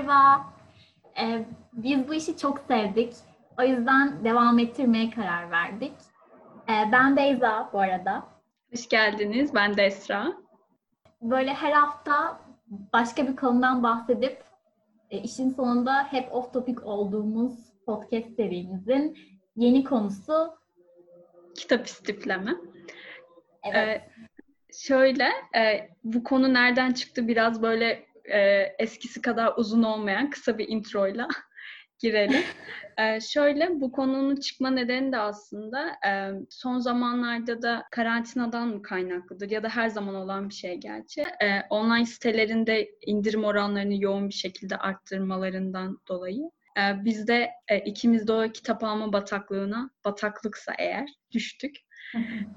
Merhaba. Ee, biz bu işi çok sevdik. O yüzden devam ettirmeye karar verdik. Ee, ben Beyza bu arada. Hoş geldiniz. Ben de Esra. Böyle her hafta başka bir konudan bahsedip e, işin sonunda hep off topic olduğumuz podcast serimizin yeni konusu kitap istifleme. Evet. Ee, şöyle, e, bu konu nereden çıktı biraz böyle e, eskisi kadar uzun olmayan kısa bir introyla girelim. Ee, şöyle, bu konunun çıkma nedeni de aslında e, son zamanlarda da karantinadan mı kaynaklıdır ya da her zaman olan bir şey gerçi. E, online sitelerinde indirim oranlarını yoğun bir şekilde arttırmalarından dolayı. E, biz de e, ikimiz de o kitap alma bataklığına, bataklıksa eğer düştük.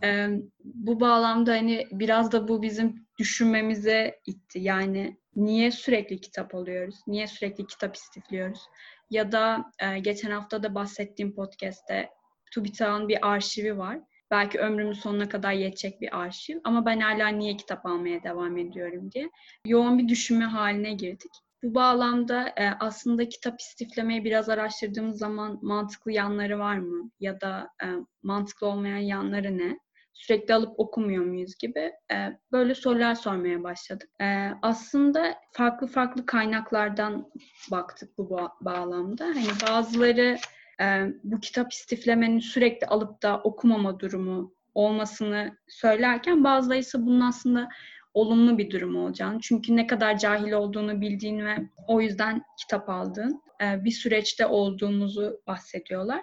e, bu bağlamda hani biraz da bu bizim düşünmemize itti. Yani niye sürekli kitap alıyoruz? Niye sürekli kitap istifliyoruz? Ya da e, geçen hafta da bahsettiğim podcast'te TÜBİTAK'ın bir arşivi var. Belki ömrümün sonuna kadar yetecek bir arşiv ama ben hala niye kitap almaya devam ediyorum diye yoğun bir düşünme haline girdik. Bu bağlamda e, aslında kitap istiflemeyi biraz araştırdığımız zaman mantıklı yanları var mı? Ya da e, mantıklı olmayan yanları ne? Sürekli alıp okumuyor muyuz gibi e, böyle sorular sormaya başladık. E, aslında farklı farklı kaynaklardan baktık bu ba- bağlamda. Hani bazıları e, bu kitap istiflemenin sürekli alıp da okumama durumu olmasını söylerken bazıları ise bunun aslında olumlu bir durum olacağını. Çünkü ne kadar cahil olduğunu bildiğin ve o yüzden kitap aldığın bir süreçte olduğumuzu bahsediyorlar.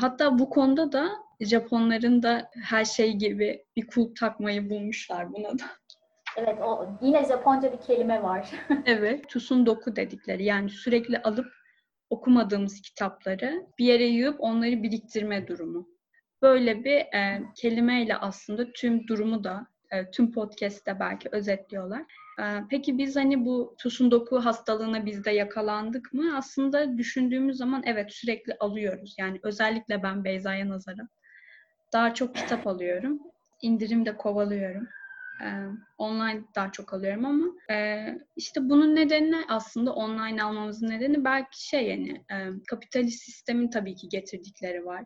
Hatta bu konuda da Japonların da her şey gibi bir kulp takmayı bulmuşlar buna da. Evet, o yine Japonca bir kelime var. evet, tusun doku dedikleri. Yani sürekli alıp okumadığımız kitapları bir yere yığıp onları biriktirme durumu. Böyle bir e, kelimeyle aslında tüm durumu da e, tüm podcast'te belki özetliyorlar. E, peki biz hani bu tusun doku hastalığına biz de yakalandık mı? Aslında düşündüğümüz zaman evet sürekli alıyoruz. Yani özellikle ben Beyza'ya nazaran daha çok kitap alıyorum. İndirim de kovalıyorum. Ee, online daha çok alıyorum ama e, işte bunun nedeni aslında online almamızın nedeni belki şey yani e, kapitalist sistemin tabii ki getirdikleri var.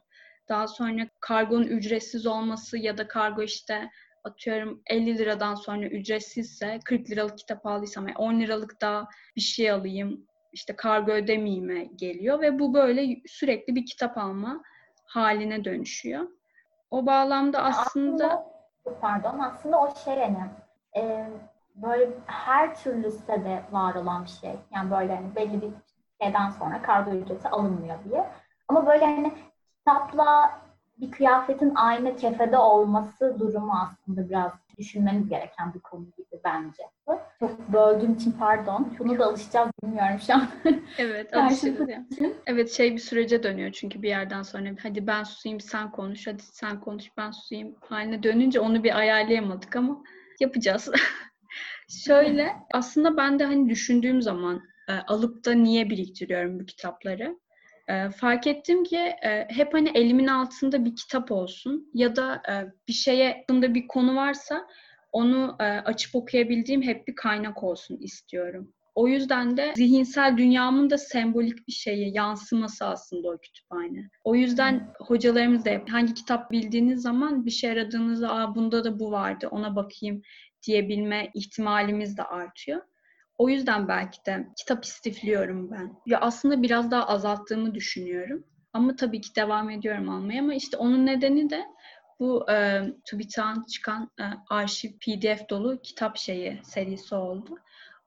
Daha sonra kargonun ücretsiz olması ya da kargo işte atıyorum 50 liradan sonra ücretsizse 40 liralık kitap aldıysam 10 liralık da bir şey alayım işte kargo ödemeyime geliyor ve bu böyle sürekli bir kitap alma haline dönüşüyor. O bağlamda aslında, aslında pardon aslında o şey hani e, böyle her türlü sitede var olan bir şey. Yani böyle hani belli bir şeyden sonra kargo ücreti alınmıyor diye. Ama böyle hani kitapla bir kıyafetin aynı kefede olması durumu aslında biraz düşünmemiz gereken bir konu gibi bence. Çok böldüğüm için pardon. Şunu da alışacağız bilmiyorum şu an. Evet alışırız ya. Evet şey bir sürece dönüyor çünkü bir yerden sonra hadi ben susayım sen konuş, hadi sen konuş ben susayım haline dönünce onu bir ayarlayamadık ama yapacağız. Şöyle aslında ben de hani düşündüğüm zaman e, alıp da niye biriktiriyorum bu kitapları? E, fark ettim ki e, hep hani elimin altında bir kitap olsun ya da e, bir şeye hakkında bir konu varsa onu e, açıp okuyabildiğim hep bir kaynak olsun istiyorum. O yüzden de zihinsel dünyamın da sembolik bir şeyi, yansıması aslında o kütüphane. O yüzden hocalarımız da hangi kitap bildiğiniz zaman bir şey aradığınızda Aa, bunda da bu vardı ona bakayım diyebilme ihtimalimiz de artıyor. O yüzden belki de kitap istifliyorum ben. Ya aslında biraz daha azalttığımı düşünüyorum. Ama tabii ki devam ediyorum almaya ama işte onun nedeni de bu e, TÜBİTAK'ın çıkan e, arşiv PDF dolu kitap şeyi serisi oldu.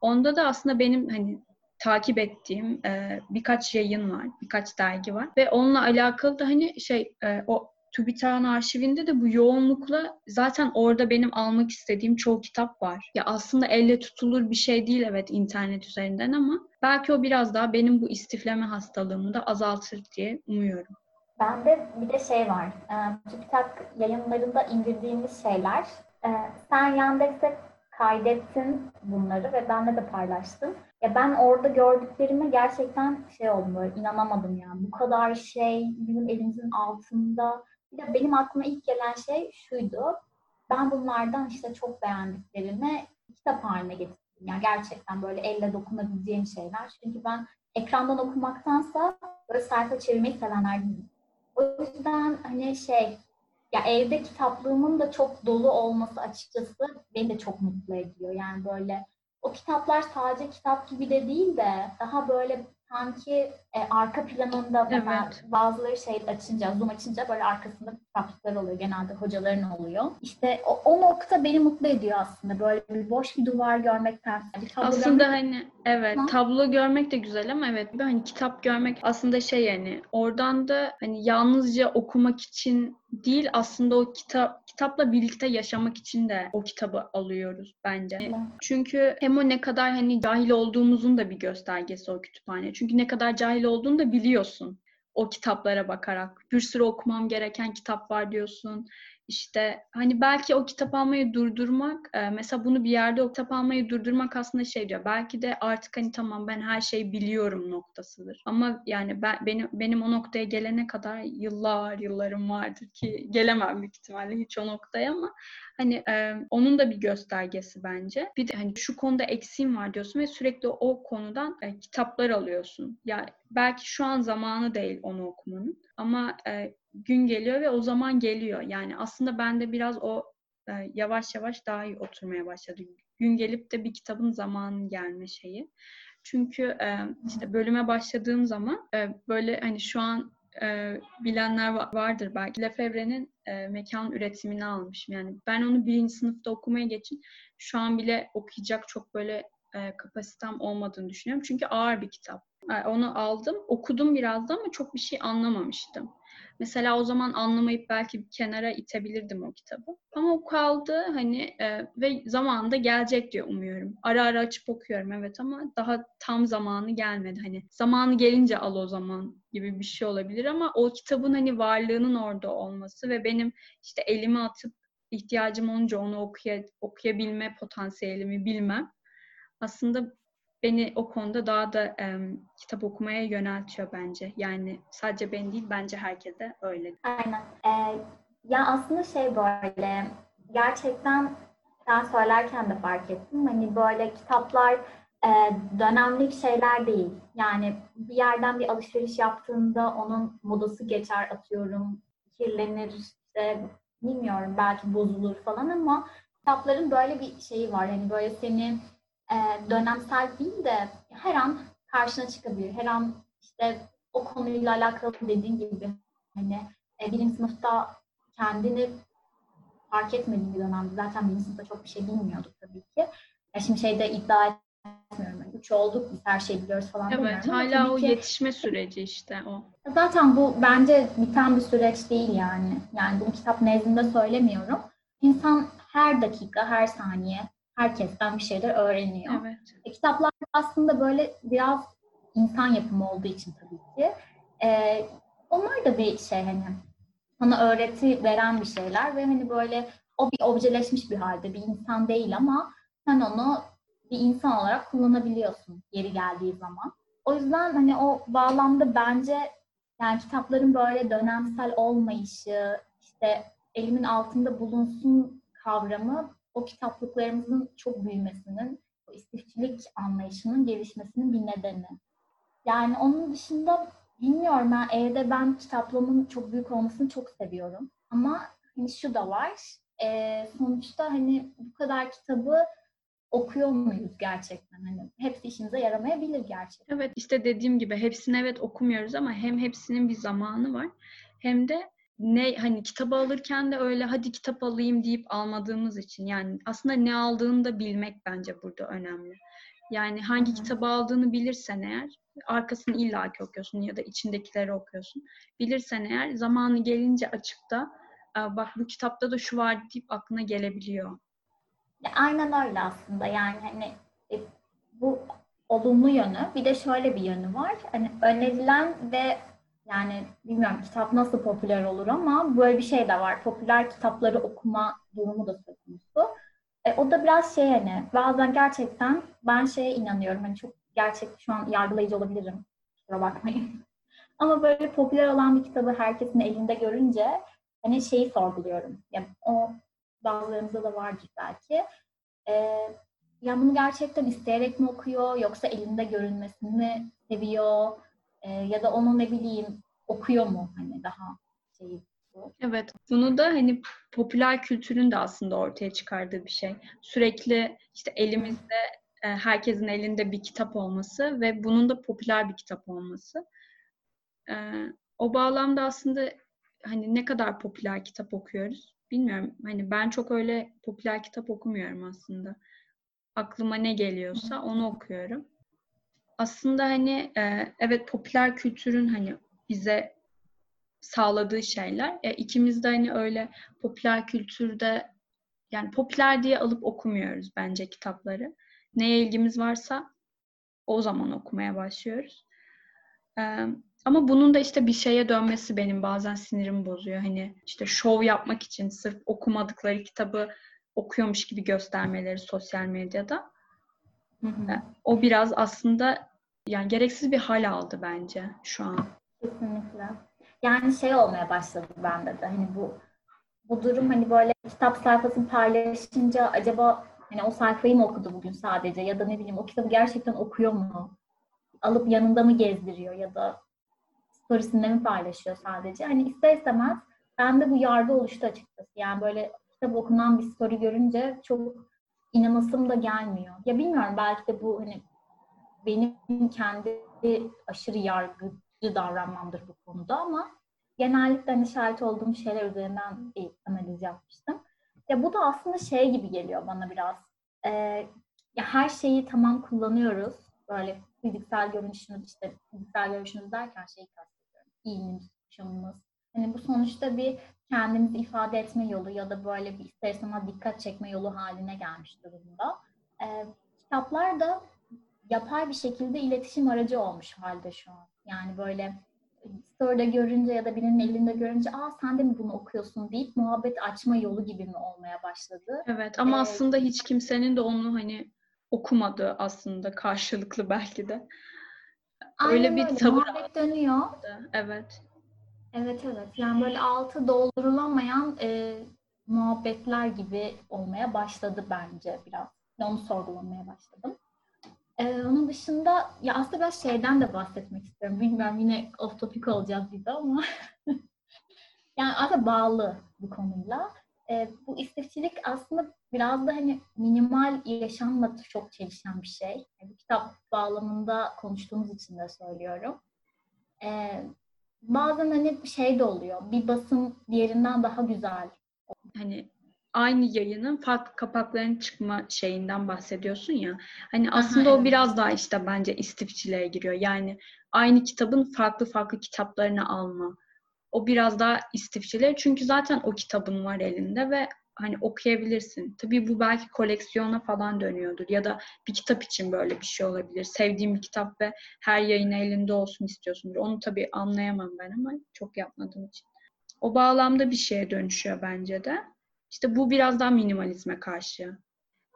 Onda da aslında benim hani takip ettiğim e, birkaç yayın var, birkaç dergi var ve onunla alakalı da hani şey e, o TÜBİTAK'ın arşivinde de bu yoğunlukla zaten orada benim almak istediğim çoğu kitap var. Ya aslında elle tutulur bir şey değil evet internet üzerinden ama belki o biraz daha benim bu istifleme hastalığımı da azaltır diye umuyorum. Bende bir de şey var. E, TÜBİTAK yayınlarında indirdiğimiz şeyler. E, sen Yandex'e kaydettin bunları ve benle de paylaştın. Ya ben orada gördüklerime gerçekten şey oldum böyle inanamadım yani. Bu kadar şey bizim elimizin altında bir de benim aklıma ilk gelen şey şuydu. Ben bunlardan işte çok beğendiklerimi kitap haline getirdim Yani gerçekten böyle elle dokunabileceğim şeyler. Çünkü ben ekrandan okumaktansa böyle sayfa çevirmeyi sevenlerdim. O yüzden hani şey ya evde kitaplığımın da çok dolu olması açıkçası beni de çok mutlu ediyor. Yani böyle o kitaplar sadece kitap gibi de değil de daha böyle sanki e, arka planında mesela Evet. bazıları şey açınca, zoom açınca böyle arkasında kitaplıklar oluyor. Genelde hocaların oluyor. İşte o, o nokta beni mutlu ediyor aslında. Böyle bir boş bir duvar görmekten. Bir Aslında görmek- hani evet Hı. tablo görmek de güzel ama evet bir hani kitap görmek aslında şey yani oradan da hani yalnızca okumak için değil aslında o kitap kitapla birlikte yaşamak için de o kitabı alıyoruz bence. Çünkü hem o ne kadar hani cahil olduğumuzun da bir göstergesi o kütüphane. Çünkü ne kadar cahil olduğunu da biliyorsun o kitaplara bakarak. Bir sürü okumam gereken kitap var diyorsun. İşte hani belki o kitap almayı durdurmak, e, mesela bunu bir yerde o kitap almayı durdurmak aslında şey diyor. Belki de artık hani tamam ben her şeyi biliyorum noktasıdır. Ama yani ben benim benim o noktaya gelene kadar yıllar yıllarım vardır ki gelemem büyük ihtimalle hiç o noktaya ama hani e, onun da bir göstergesi bence. Bir de hani şu konuda eksiğim var diyorsun ve sürekli o konudan e, kitaplar alıyorsun. Ya belki şu an zamanı değil onu okumanın ama e, gün geliyor ve o zaman geliyor. Yani aslında bende biraz o e, yavaş yavaş daha iyi oturmaya başladı. Gün gelip de bir kitabın zamanı gelme şeyi. Çünkü e, işte bölüme başladığım zaman e, böyle hani şu an e, bilenler va- vardır belki. Lefebvre'nin e, mekan üretimini almışım. Yani ben onu birinci sınıfta okumaya geçin şu an bile okuyacak çok böyle e, kapasitem olmadığını düşünüyorum. Çünkü ağır bir kitap. Onu aldım, okudum biraz da ama çok bir şey anlamamıştım. Mesela o zaman anlamayıp belki bir kenara itebilirdim o kitabı. Ama o kaldı hani e, ve zamanında gelecek diye umuyorum. Ara ara açıp okuyorum evet ama daha tam zamanı gelmedi. Hani zamanı gelince al o zaman gibi bir şey olabilir ama o kitabın hani varlığının orada olması ve benim işte elimi atıp ihtiyacım olunca onu okuya, okuyabilme potansiyelimi bilmem aslında beni o konuda daha da em, kitap okumaya yöneltiyor bence. Yani sadece ben değil bence herkese öyle. Aynen. Ee, ya aslında şey böyle gerçekten sen söylerken de fark ettim. Hani böyle kitaplar e, dönemlik şeyler değil. Yani bir yerden bir alışveriş yaptığında onun modası geçer atıyorum. Kirlenir işte bilmiyorum belki bozulur falan ama kitapların böyle bir şeyi var. Hani böyle seni e, dönemsel değil de her an karşına çıkabilir. Her an işte o konuyla alakalı dediğin gibi hani e, birinci sınıfta kendini fark etmediğim bir dönemdi. Zaten birinci sınıfta çok bir şey bilmiyorduk tabii ki. Ya şimdi şeyde iddia etmiyorum. Yani üç olduk biz her şeyi biliyoruz falan Evet, demiyorum ama hala o ki- yetişme süreci işte o. Zaten bu bence biten bir süreç değil yani. Yani bunu kitap nezdinde söylemiyorum. İnsan her dakika, her saniye herkesten bir şeyler öğreniyor. Evet. E, kitaplar aslında böyle biraz insan yapımı olduğu için tabii ki. E, onlar da bir şey hani sana öğreti veren bir şeyler ve hani böyle o bir objeleşmiş bir halde bir insan değil ama sen onu bir insan olarak kullanabiliyorsun yeri geldiği zaman. O yüzden hani o bağlamda bence yani kitapların böyle dönemsel olmayışı, işte elimin altında bulunsun kavramı o kitaplıklarımızın çok büyümesinin, o istifçilik anlayışının gelişmesinin bir nedeni. Yani onun dışında bilmiyorum ben evde ben kitaplığımın çok büyük olmasını çok seviyorum. Ama hani şu da var. e, sonuçta hani bu kadar kitabı okuyor muyuz gerçekten? Hani hepsi işimize yaramayabilir gerçekten. Evet işte dediğim gibi hepsini evet okumuyoruz ama hem hepsinin bir zamanı var hem de ne hani kitabı alırken de öyle hadi kitap alayım deyip almadığımız için yani aslında ne aldığını da bilmek bence burada önemli. Yani hangi Hı hı. kitabı aldığını bilirsen eğer arkasını illaki okuyorsun ya da içindekileri okuyorsun. Bilirsen eğer zamanı gelince açıp da "Aa, bak bu kitapta da şu var deyip aklına gelebiliyor. Aynen öyle aslında yani hani e, bu olumlu yönü bir de şöyle bir yönü var hani önerilen ve yani bilmiyorum kitap nasıl popüler olur ama böyle bir şey de var popüler kitapları okuma durumu da söz konusu. E, o da biraz şey hani bazen gerçekten ben şeye inanıyorum hani çok gerçek şu an yargılayıcı olabilirim kusura bakmayın. Ama böyle popüler olan bir kitabı herkesin elinde görünce hani şeyi sorguluyorum. Ya o bazılarımızda da vardır belki. Ee, yani bunu gerçekten isteyerek mi okuyor yoksa elinde görünmesini mi seviyor e, ya da onu ne bileyim okuyor mu hani daha şey Evet, bunu da hani popüler kültürün de aslında ortaya çıkardığı bir şey. Sürekli işte elimizde e, herkesin elinde bir kitap olması ve bunun da popüler bir kitap olması. E, o bağlamda aslında hani ne kadar popüler kitap okuyoruz bilmiyorum. Hani ben çok öyle popüler kitap okumuyorum aslında. Aklıma ne geliyorsa onu okuyorum. Aslında hani e, evet popüler kültürün hani bize sağladığı şeyler. E, ikimiz de hani öyle popüler kültürde yani popüler diye alıp okumuyoruz bence kitapları. Neye ilgimiz varsa o zaman okumaya başlıyoruz. Ee, ama bunun da işte bir şeye dönmesi benim bazen sinirimi bozuyor. Hani işte şov yapmak için sırf okumadıkları kitabı okuyormuş gibi göstermeleri sosyal medyada. Hı hı. O biraz aslında yani gereksiz bir hal aldı bence şu an. Kesinlikle. Yani şey olmaya başladı bende de hani bu bu durum hani böyle kitap sayfasını paylaşınca acaba hani o sayfayı mı okudu bugün sadece ya da ne bileyim o kitabı gerçekten okuyor mu? Alıp yanında mı gezdiriyor ya da storiesinde mi paylaşıyor sadece? Hani ister istemez bende bu yargı oluştu açıkçası. Yani böyle kitap okunan bir story görünce çok inanasım da gelmiyor. Ya bilmiyorum belki de bu hani benim kendi aşırı yargıcı davranmamdır bu konuda ama genellikle hani şahit olduğum şeyler üzerinden bir analiz yapmıştım. Ya bu da aslında şey gibi geliyor bana biraz. Ee, ya her şeyi tamam kullanıyoruz. Böyle fiziksel görünüşünüz işte fiziksel görünüşünüz derken şeyi kastediyorum. İyiliğimiz, yaşamımız. Hani bu sonuçta bir kendimizi ifade etme yolu ya da böyle bir ister dikkat çekme yolu haline gelmiş durumda. Ee, kitaplar da yapay bir şekilde iletişim aracı olmuş halde şu an. Yani böyle story'de görünce ya da birinin elinde görünce aa sen de mi bunu okuyorsun deyip muhabbet açma yolu gibi mi olmaya başladı? Evet ama ee, aslında hiç kimsenin de onu hani okumadığı aslında karşılıklı belki de. Öyle bir öyle. tavır muhabbet dönüyor. Evet. Evet evet. Yani böyle altı doldurulamayan e, muhabbetler gibi olmaya başladı bence biraz. Onu sorgulamaya başladım. Ee, onun dışında ya aslında biraz şeyden de bahsetmek istiyorum. Bilmiyorum yine off topic olacağız de ama yani aslında bağlı bu konuyla. Ee, bu istifçilik aslında biraz da hani minimal yaşamla çok çelişen bir şey. Yani bu kitap bağlamında konuştuğumuz için de söylüyorum. Ee, bazen hani şey de oluyor. Bir basım diğerinden daha güzel. Hani aynı yayının farklı kapakların çıkma şeyinden bahsediyorsun ya. Hani aslında Aha, o evet. biraz daha işte bence istifçiliğe giriyor. Yani aynı kitabın farklı farklı kitaplarını alma. O biraz daha istifçiliğe. Çünkü zaten o kitabın var elinde ve hani okuyabilirsin. Tabii bu belki koleksiyona falan dönüyordur ya da bir kitap için böyle bir şey olabilir. Sevdiğim bir kitap ve her yayın elinde olsun istiyorsundur. Onu tabii anlayamam ben ama çok yapmadığım için. O bağlamda bir şeye dönüşüyor bence de. İşte bu biraz daha minimalizme karşı.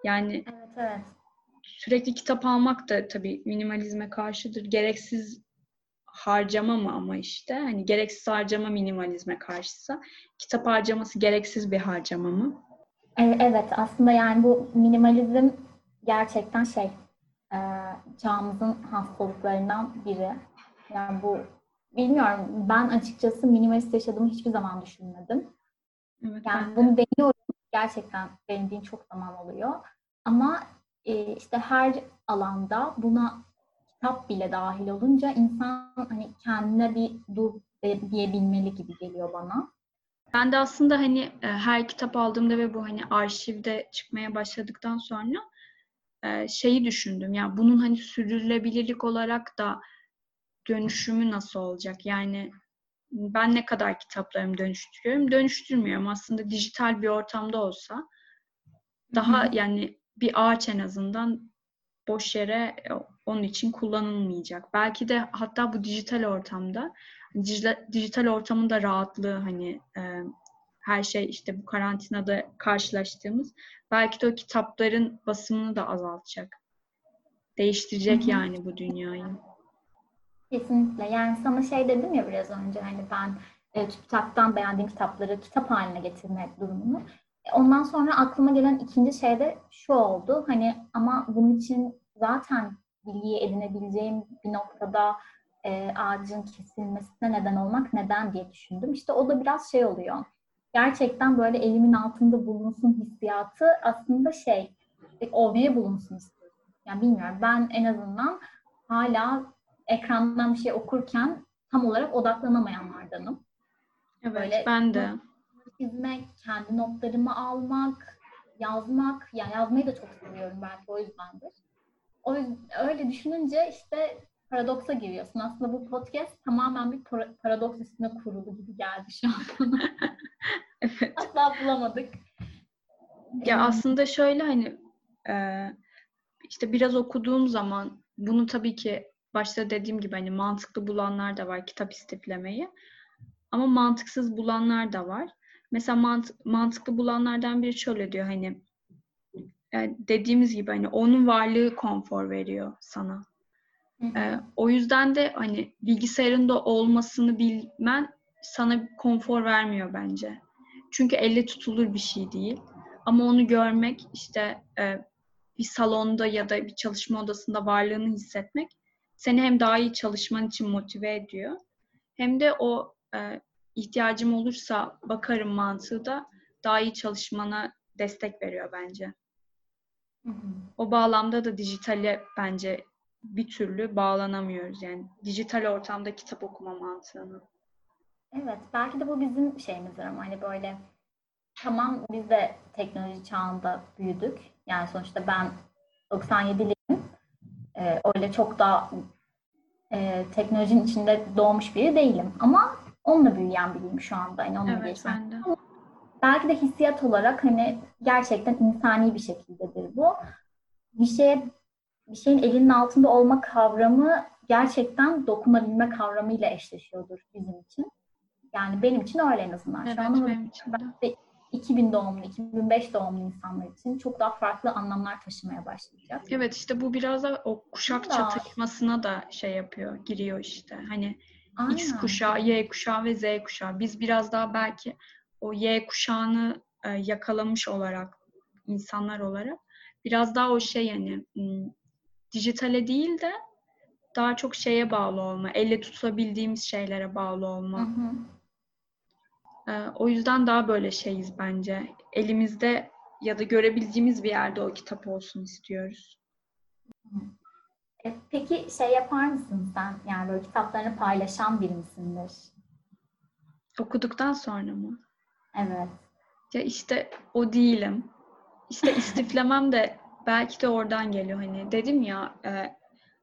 Yani evet, evet. sürekli kitap almak da tabii minimalizme karşıdır. Gereksiz harcama mı ama işte hani gereksiz harcama minimalizme karşısa kitap harcaması gereksiz bir harcama mı? Evet aslında yani bu minimalizm gerçekten şey çağımızın hastalıklarından biri. Yani bu bilmiyorum ben açıkçası minimalist yaşadığımı hiçbir zaman düşünmedim. Evet, yani bunu deniyorum. Gerçekten denediğim çok zaman oluyor. Ama e, işte her alanda buna kitap bile dahil olunca insan hani kendine bir dur diyebilmeli gibi geliyor bana. Ben de aslında hani e, her kitap aldığımda ve bu hani arşivde çıkmaya başladıktan sonra e, şeyi düşündüm. Ya yani bunun hani sürdürülebilirlik olarak da dönüşümü nasıl olacak? Yani ben ne kadar kitaplarımı dönüştürüyorum? Dönüştürmüyorum. Aslında dijital bir ortamda olsa daha Hı-hı. yani bir ağaç en azından boş yere e, onun için kullanılmayacak. Belki de hatta bu dijital ortamda dijital, ortamın da rahatlığı hani e, her şey işte bu karantinada karşılaştığımız belki de o kitapların basımını da azaltacak. Değiştirecek Hı-hı. yani bu dünyayı. Kesinlikle. Yani sana şey dedim ya biraz önce hani ben e, TÜBİTAK'tan beğendiğim kitapları kitap haline getirme durumunu. Ondan sonra aklıma gelen ikinci şey de şu oldu. Hani ama bunun için zaten bilgiyi edinebileceğim bir noktada e, ağacın kesilmesine neden olmak neden diye düşündüm. İşte o da biraz şey oluyor. Gerçekten böyle elimin altında bulunsun hissiyatı aslında şey, e, olmaya bulunsun istiyorum. Yani bilmiyorum ben en azından hala ekrandan bir şey okurken tam olarak odaklanamayanlardanım. Evet böyle, ben de. Çizmek, kendi notlarımı almak, yazmak, yani yazmayı da çok seviyorum belki o yüzdendir. O yüzden, öyle düşününce işte paradoksa giriyorsun. Aslında bu podcast tamamen bir paradoks üstüne kurulu gibi geldi şu an. evet. Asla bulamadık. Ya ee, aslında şöyle hani e, işte biraz okuduğum zaman bunu tabii ki başta dediğim gibi hani mantıklı bulanlar da var kitap istiflemeyi. Ama mantıksız bulanlar da var. Mesela mant- mantıklı bulanlardan biri şöyle diyor hani yani dediğimiz gibi hani onun varlığı konfor veriyor sana. Ee, o yüzden de hani bilgisayarında olmasını bilmen sana konfor vermiyor bence. Çünkü elle tutulur bir şey değil. Ama onu görmek işte e, bir salonda ya da bir çalışma odasında varlığını hissetmek seni hem daha iyi çalışman için motive ediyor hem de o e, ihtiyacım olursa bakarım mantığı da daha iyi çalışmana destek veriyor bence. Hı hı. O bağlamda da dijitale bence bir türlü bağlanamıyoruz. Yani dijital ortamda kitap okuma mantığını. Evet, belki de bu bizim şeyimizdir ama hani böyle tamam biz de teknoloji çağında büyüdük. Yani sonuçta ben 97'liyim. Ee, öyle çok da e, teknolojinin içinde doğmuş biri değilim. Ama onunla büyüyen biriyim şu anda. Yani onunla evet, geçen. ben de. Belki de hissiyat olarak hani gerçekten insani bir şekildedir bu. Bir şeye bir şeyin elinin altında olma kavramı gerçekten dokunabilme kavramıyla eşleşiyordur bizim için. Yani benim için öyle en azından. Evet, Şu an benim için de. 2000 doğumlu, 2005 doğumlu insanlar için çok daha farklı anlamlar taşımaya başlayacak. Evet işte bu biraz da o kuşak da. çatışmasına da şey yapıyor, giriyor işte. Hani Aynen. X kuşağı, Y kuşağı ve Z kuşağı. Biz biraz daha belki o Y kuşağını e, yakalamış olarak insanlar olarak biraz daha o şey yani dijitale değil de daha çok şeye bağlı olma, elle tutabildiğimiz şeylere bağlı olma. Hı hı. Ee, o yüzden daha böyle şeyiz bence. Elimizde ya da görebildiğimiz bir yerde o kitap olsun istiyoruz. E, peki şey yapar mısın sen? Yani böyle kitaplarını paylaşan biri misindir? Okuduktan sonra mı? Evet. Ya işte o değilim. İşte istiflemem de belki de oradan geliyor hani dedim ya e,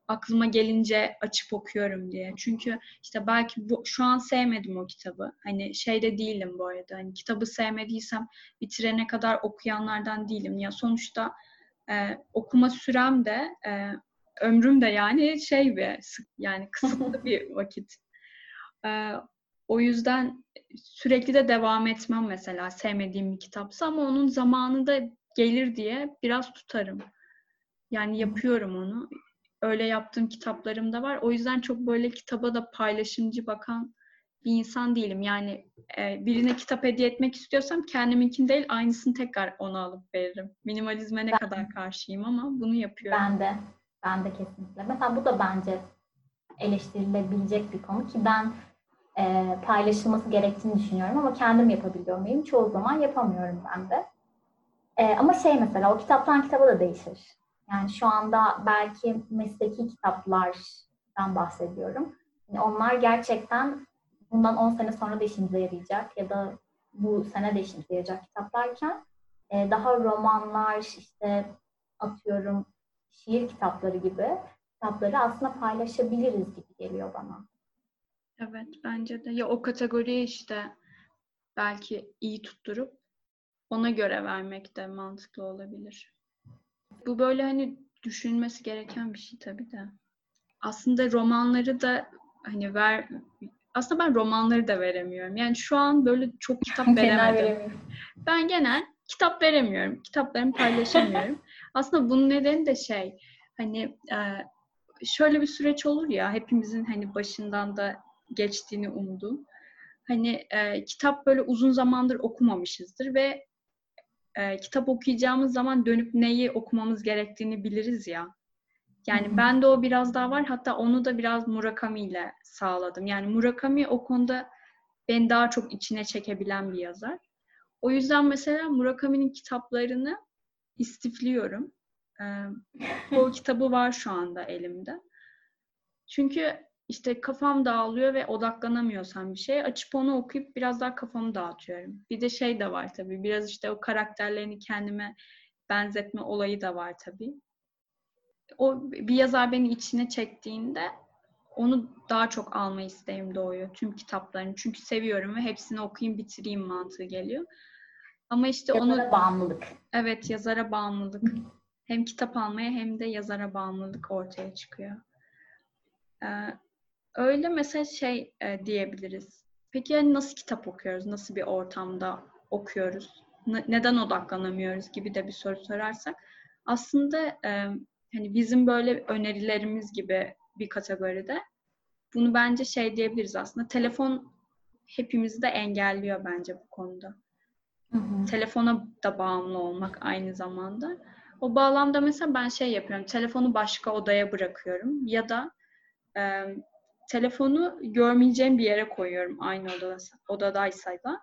aklıma gelince açıp okuyorum diye. Çünkü işte belki bu, şu an sevmedim o kitabı. Hani şeyde değilim bu arada. Hani kitabı sevmediysem bitirene kadar okuyanlardan değilim. Ya sonuçta e, okuma sürem de e, ömrüm de yani şey bir yani kısıtlı bir vakit. E, o yüzden sürekli de devam etmem mesela sevmediğim bir kitapsa ama onun zamanı da gelir diye biraz tutarım. Yani yapıyorum onu. Öyle yaptığım kitaplarım da var. O yüzden çok böyle kitaba da paylaşımcı bakan bir insan değilim. Yani e, birine kitap hediye etmek istiyorsam kendiminkini değil aynısını tekrar ona alıp veririm. Minimalizme ne ben, kadar karşıyım ama bunu yapıyorum. Ben de. Ben de kesinlikle. Mesela bu da bence eleştirilebilecek bir konu ki ben e, paylaşılması gerektiğini düşünüyorum ama kendim yapabiliyor muyum? Çoğu zaman yapamıyorum ben de. E, ama şey mesela o kitaptan kitaba da değişir. Yani şu anda belki mesleki kitaplardan bahsediyorum. Yani onlar gerçekten bundan 10 sene sonra da işimize yarayacak ya da bu sene de işimize yarayacak kitaplarken e, daha romanlar işte atıyorum şiir kitapları gibi kitapları aslında paylaşabiliriz gibi geliyor bana. Evet bence de. Ya o kategoriye işte belki iyi tutturup ona göre vermek de mantıklı olabilir. Bu böyle hani düşünmesi gereken bir şey tabii de. Aslında romanları da hani ver aslında ben romanları da veremiyorum. Yani şu an böyle çok kitap veremedim. ben genel kitap veremiyorum. Kitaplarımı paylaşamıyorum. aslında bunun nedeni de şey hani şöyle bir süreç olur ya hepimizin hani başından da geçtiğini umduğum. Hani e, kitap böyle uzun zamandır okumamışızdır ve e, kitap okuyacağımız zaman dönüp neyi okumamız gerektiğini biliriz ya. Yani Hı hı. bende o biraz daha var. Hatta onu da biraz Murakami ile sağladım. Yani Murakami o konuda beni daha çok içine çekebilen bir yazar. O yüzden mesela Murakami'nin kitaplarını istifliyorum. Ee, o kitabı var şu anda elimde. Çünkü işte kafam dağılıyor ve odaklanamıyorsam bir şeye açıp onu okuyup biraz daha kafamı dağıtıyorum. Bir de şey de var tabii. Biraz işte o karakterlerini kendime benzetme olayı da var tabii. O bir yazar beni içine çektiğinde onu daha çok alma isteğim doğuyor. Tüm kitaplarını. Çünkü seviyorum ve hepsini okuyayım bitireyim mantığı geliyor. Ama işte onu Yazara bağımlılık. evet yazara bağımlılık. Hem kitap almaya hem de yazara bağımlılık ortaya çıkıyor. Ee, öyle mesela şey e, diyebiliriz. Peki yani nasıl kitap okuyoruz? Nasıl bir ortamda okuyoruz? Ne- neden odaklanamıyoruz gibi de bir soru sorarsak aslında e, hani bizim böyle önerilerimiz gibi bir kategoride bunu bence şey diyebiliriz aslında. Telefon hepimizi de engelliyor bence bu konuda Hı hı. telefona da bağımlı olmak aynı zamanda. O bağlamda mesela ben şey yapıyorum. Telefonu başka odaya bırakıyorum ya da e, telefonu görmeyeceğim bir yere koyuyorum aynı odada, odadaysa da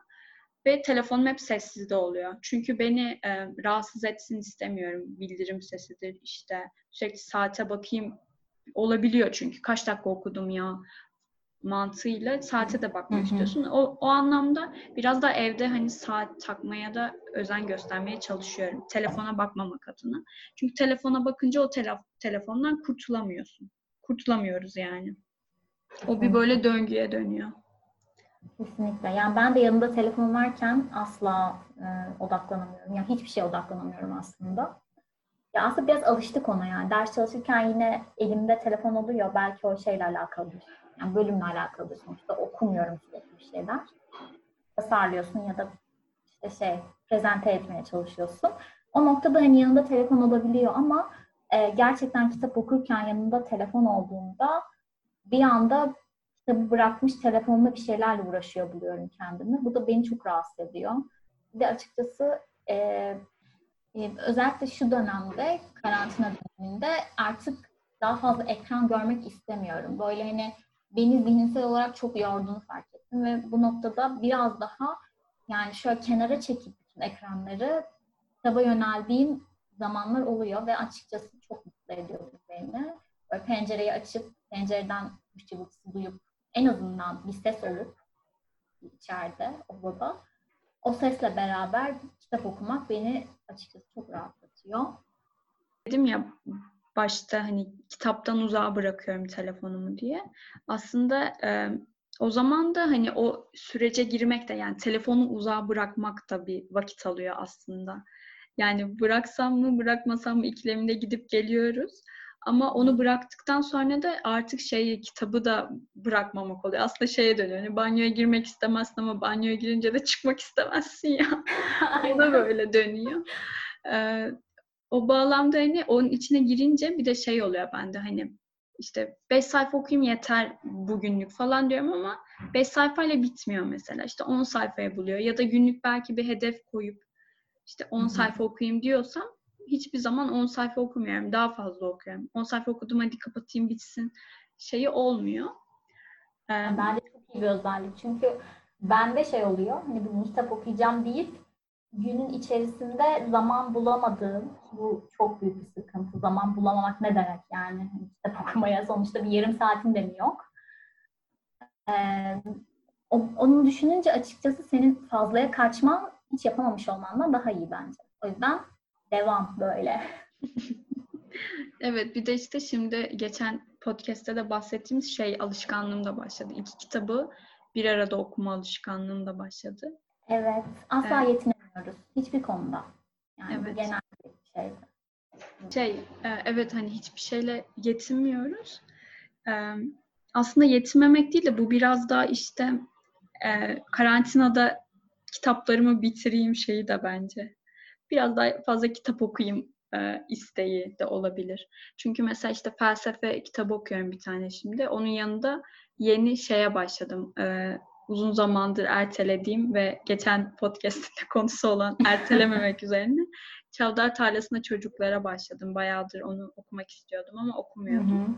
ve telefonum hep sessizde oluyor. Çünkü beni e, rahatsız etsin istemiyorum. Bildirim sesidir işte sürekli saate bakayım olabiliyor çünkü kaç dakika okudum ya mantığıyla saate de bakmak Hı hı. istiyorsun. O, o anlamda biraz da evde hani saat takmaya da özen göstermeye çalışıyorum. Telefona bakmamak adına. Çünkü telefona bakınca o tele- telefondan kurtulamıyorsun. Kurtulamıyoruz yani. O bir böyle döngüye dönüyor. Kesinlikle. Yani ben de yanımda telefon varken asla e, odaklanamıyorum. Yani hiçbir şeye odaklanamıyorum aslında. Ya aslında biraz alıştık ona yani. Ders çalışırken yine elimde telefon oluyor. Belki o şeyle alakalıdır. Yani bölümle alakalıdır sonuçta. Okumuyorum sürekli bir şeyler. Tasarlıyorsun ya da işte şey prezente etmeye çalışıyorsun. O noktada hani yanında telefon olabiliyor ama e, gerçekten kitap okurken yanında telefon olduğunda bir anda kitabı bırakmış telefonla bir şeylerle uğraşıyor buluyorum kendimi. Bu da beni çok rahatsız ediyor. Bir de açıkçası e, e, özellikle şu dönemde, karantina döneminde artık daha fazla ekran görmek istemiyorum. Böyle hani beni zihinsel olarak çok yorduğunu fark ettim ve bu noktada biraz daha yani şöyle kenara çekip bütün ekranları kitaba yöneldiğim zamanlar oluyor ve açıkçası çok mutlu ediyor beni. Böyle pencereyi açıp pencereden kuş cıvıltısı duyup en azından bir ses olup içeride, odada o sesle beraber kitap okumak beni açıkçası çok rahatlatıyor. Dedim ya başta hani kitaptan uzağa bırakıyorum telefonumu diye. Aslında e, o zaman da hani o sürece girmek de yani telefonu uzağa bırakmak da bir vakit alıyor aslında. Yani bıraksam mı bırakmasam mı ikileminde gidip geliyoruz. Ama onu bıraktıktan sonra da artık şeyi kitabı da bırakmamak oluyor. Aslında şeye dönüyor. Hani banyoya girmek istemezsin ama banyoya girince de çıkmak istemezsin ya. o da böyle dönüyor. Ee, o bağlamda hani onun içine girince bir de şey oluyor bende hani işte 5 sayfa okuyayım yeter bugünlük falan diyorum ama 5 sayfayla bitmiyor mesela. İşte 10 sayfaya buluyor ya da günlük belki bir hedef koyup işte 10 Hı hı. sayfa okuyayım diyorsam hiçbir zaman 10 sayfa okumuyorum. Daha fazla okuyorum. 10 sayfa okudum hadi kapatayım bitsin şeyi olmuyor. Ee, Bence çok iyi bir özellik. Çünkü bende şey oluyor. Hani bugün kitap okuyacağım deyip günün içerisinde zaman bulamadığım, bu çok büyük bir sıkıntı. Zaman bulamamak ne demek yani? Hani kitap okumaya sonuçta bir yarım saatin de mi yok? Ee, onu düşününce açıkçası senin fazlaya kaçman hiç yapamamış olmandan daha iyi bence. O yüzden devam böyle. Evet bir de işte şimdi geçen podcast'te de bahsettiğimiz şey alışkanlığım da başladı. İki kitabı bir arada okuma alışkanlığım da başladı. Evet, asla Evet. yetinemiyoruz hiçbir konuda. Yani Evet. genel bir şey. Şey e, evet hani hiçbir şeyle yetinmiyoruz. E, Aslında yetinmemek değil de bu biraz daha işte e, karantinada kitaplarımı bitireyim şeyi de bence. Biraz daha fazla kitap okuyayım e, isteği de olabilir. Çünkü mesela işte felsefe kitabı okuyorum bir tane şimdi. Onun yanında yeni şeye başladım. E, uzun zamandır ertelediğim ve geçen podcast'te konusu olan ertelememek üzerine Çavdar Tarlası'nda çocuklara başladım. Bayağıdır onu okumak istiyordum ama okumuyordum. Hı hı.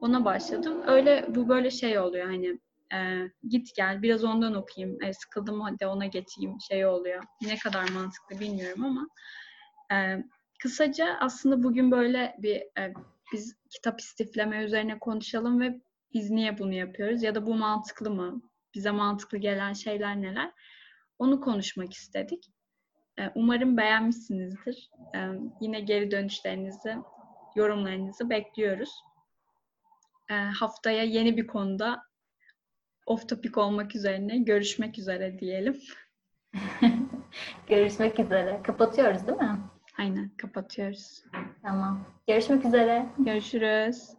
Ona başladım. Öyle bu böyle şey oluyor hani e, git gel biraz ondan okuyayım. E, sıkıldım hadi ona geçeyim şey oluyor. Ne kadar mantıklı bilmiyorum ama e, kısaca aslında bugün böyle bir e, biz kitap istifleme üzerine konuşalım ve biz niye bunu yapıyoruz ya da bu mantıklı mı? Bize mantıklı gelen şeyler neler? Onu konuşmak istedik. E, umarım beğenmişsinizdir. E, yine geri dönüşlerinizi, yorumlarınızı bekliyoruz. E, haftaya yeni bir konuda off topic olmak üzerine görüşmek üzere diyelim. görüşmek üzere. Kapatıyoruz değil mi? Aynen kapatıyoruz. Tamam. Görüşmek üzere. Görüşürüz.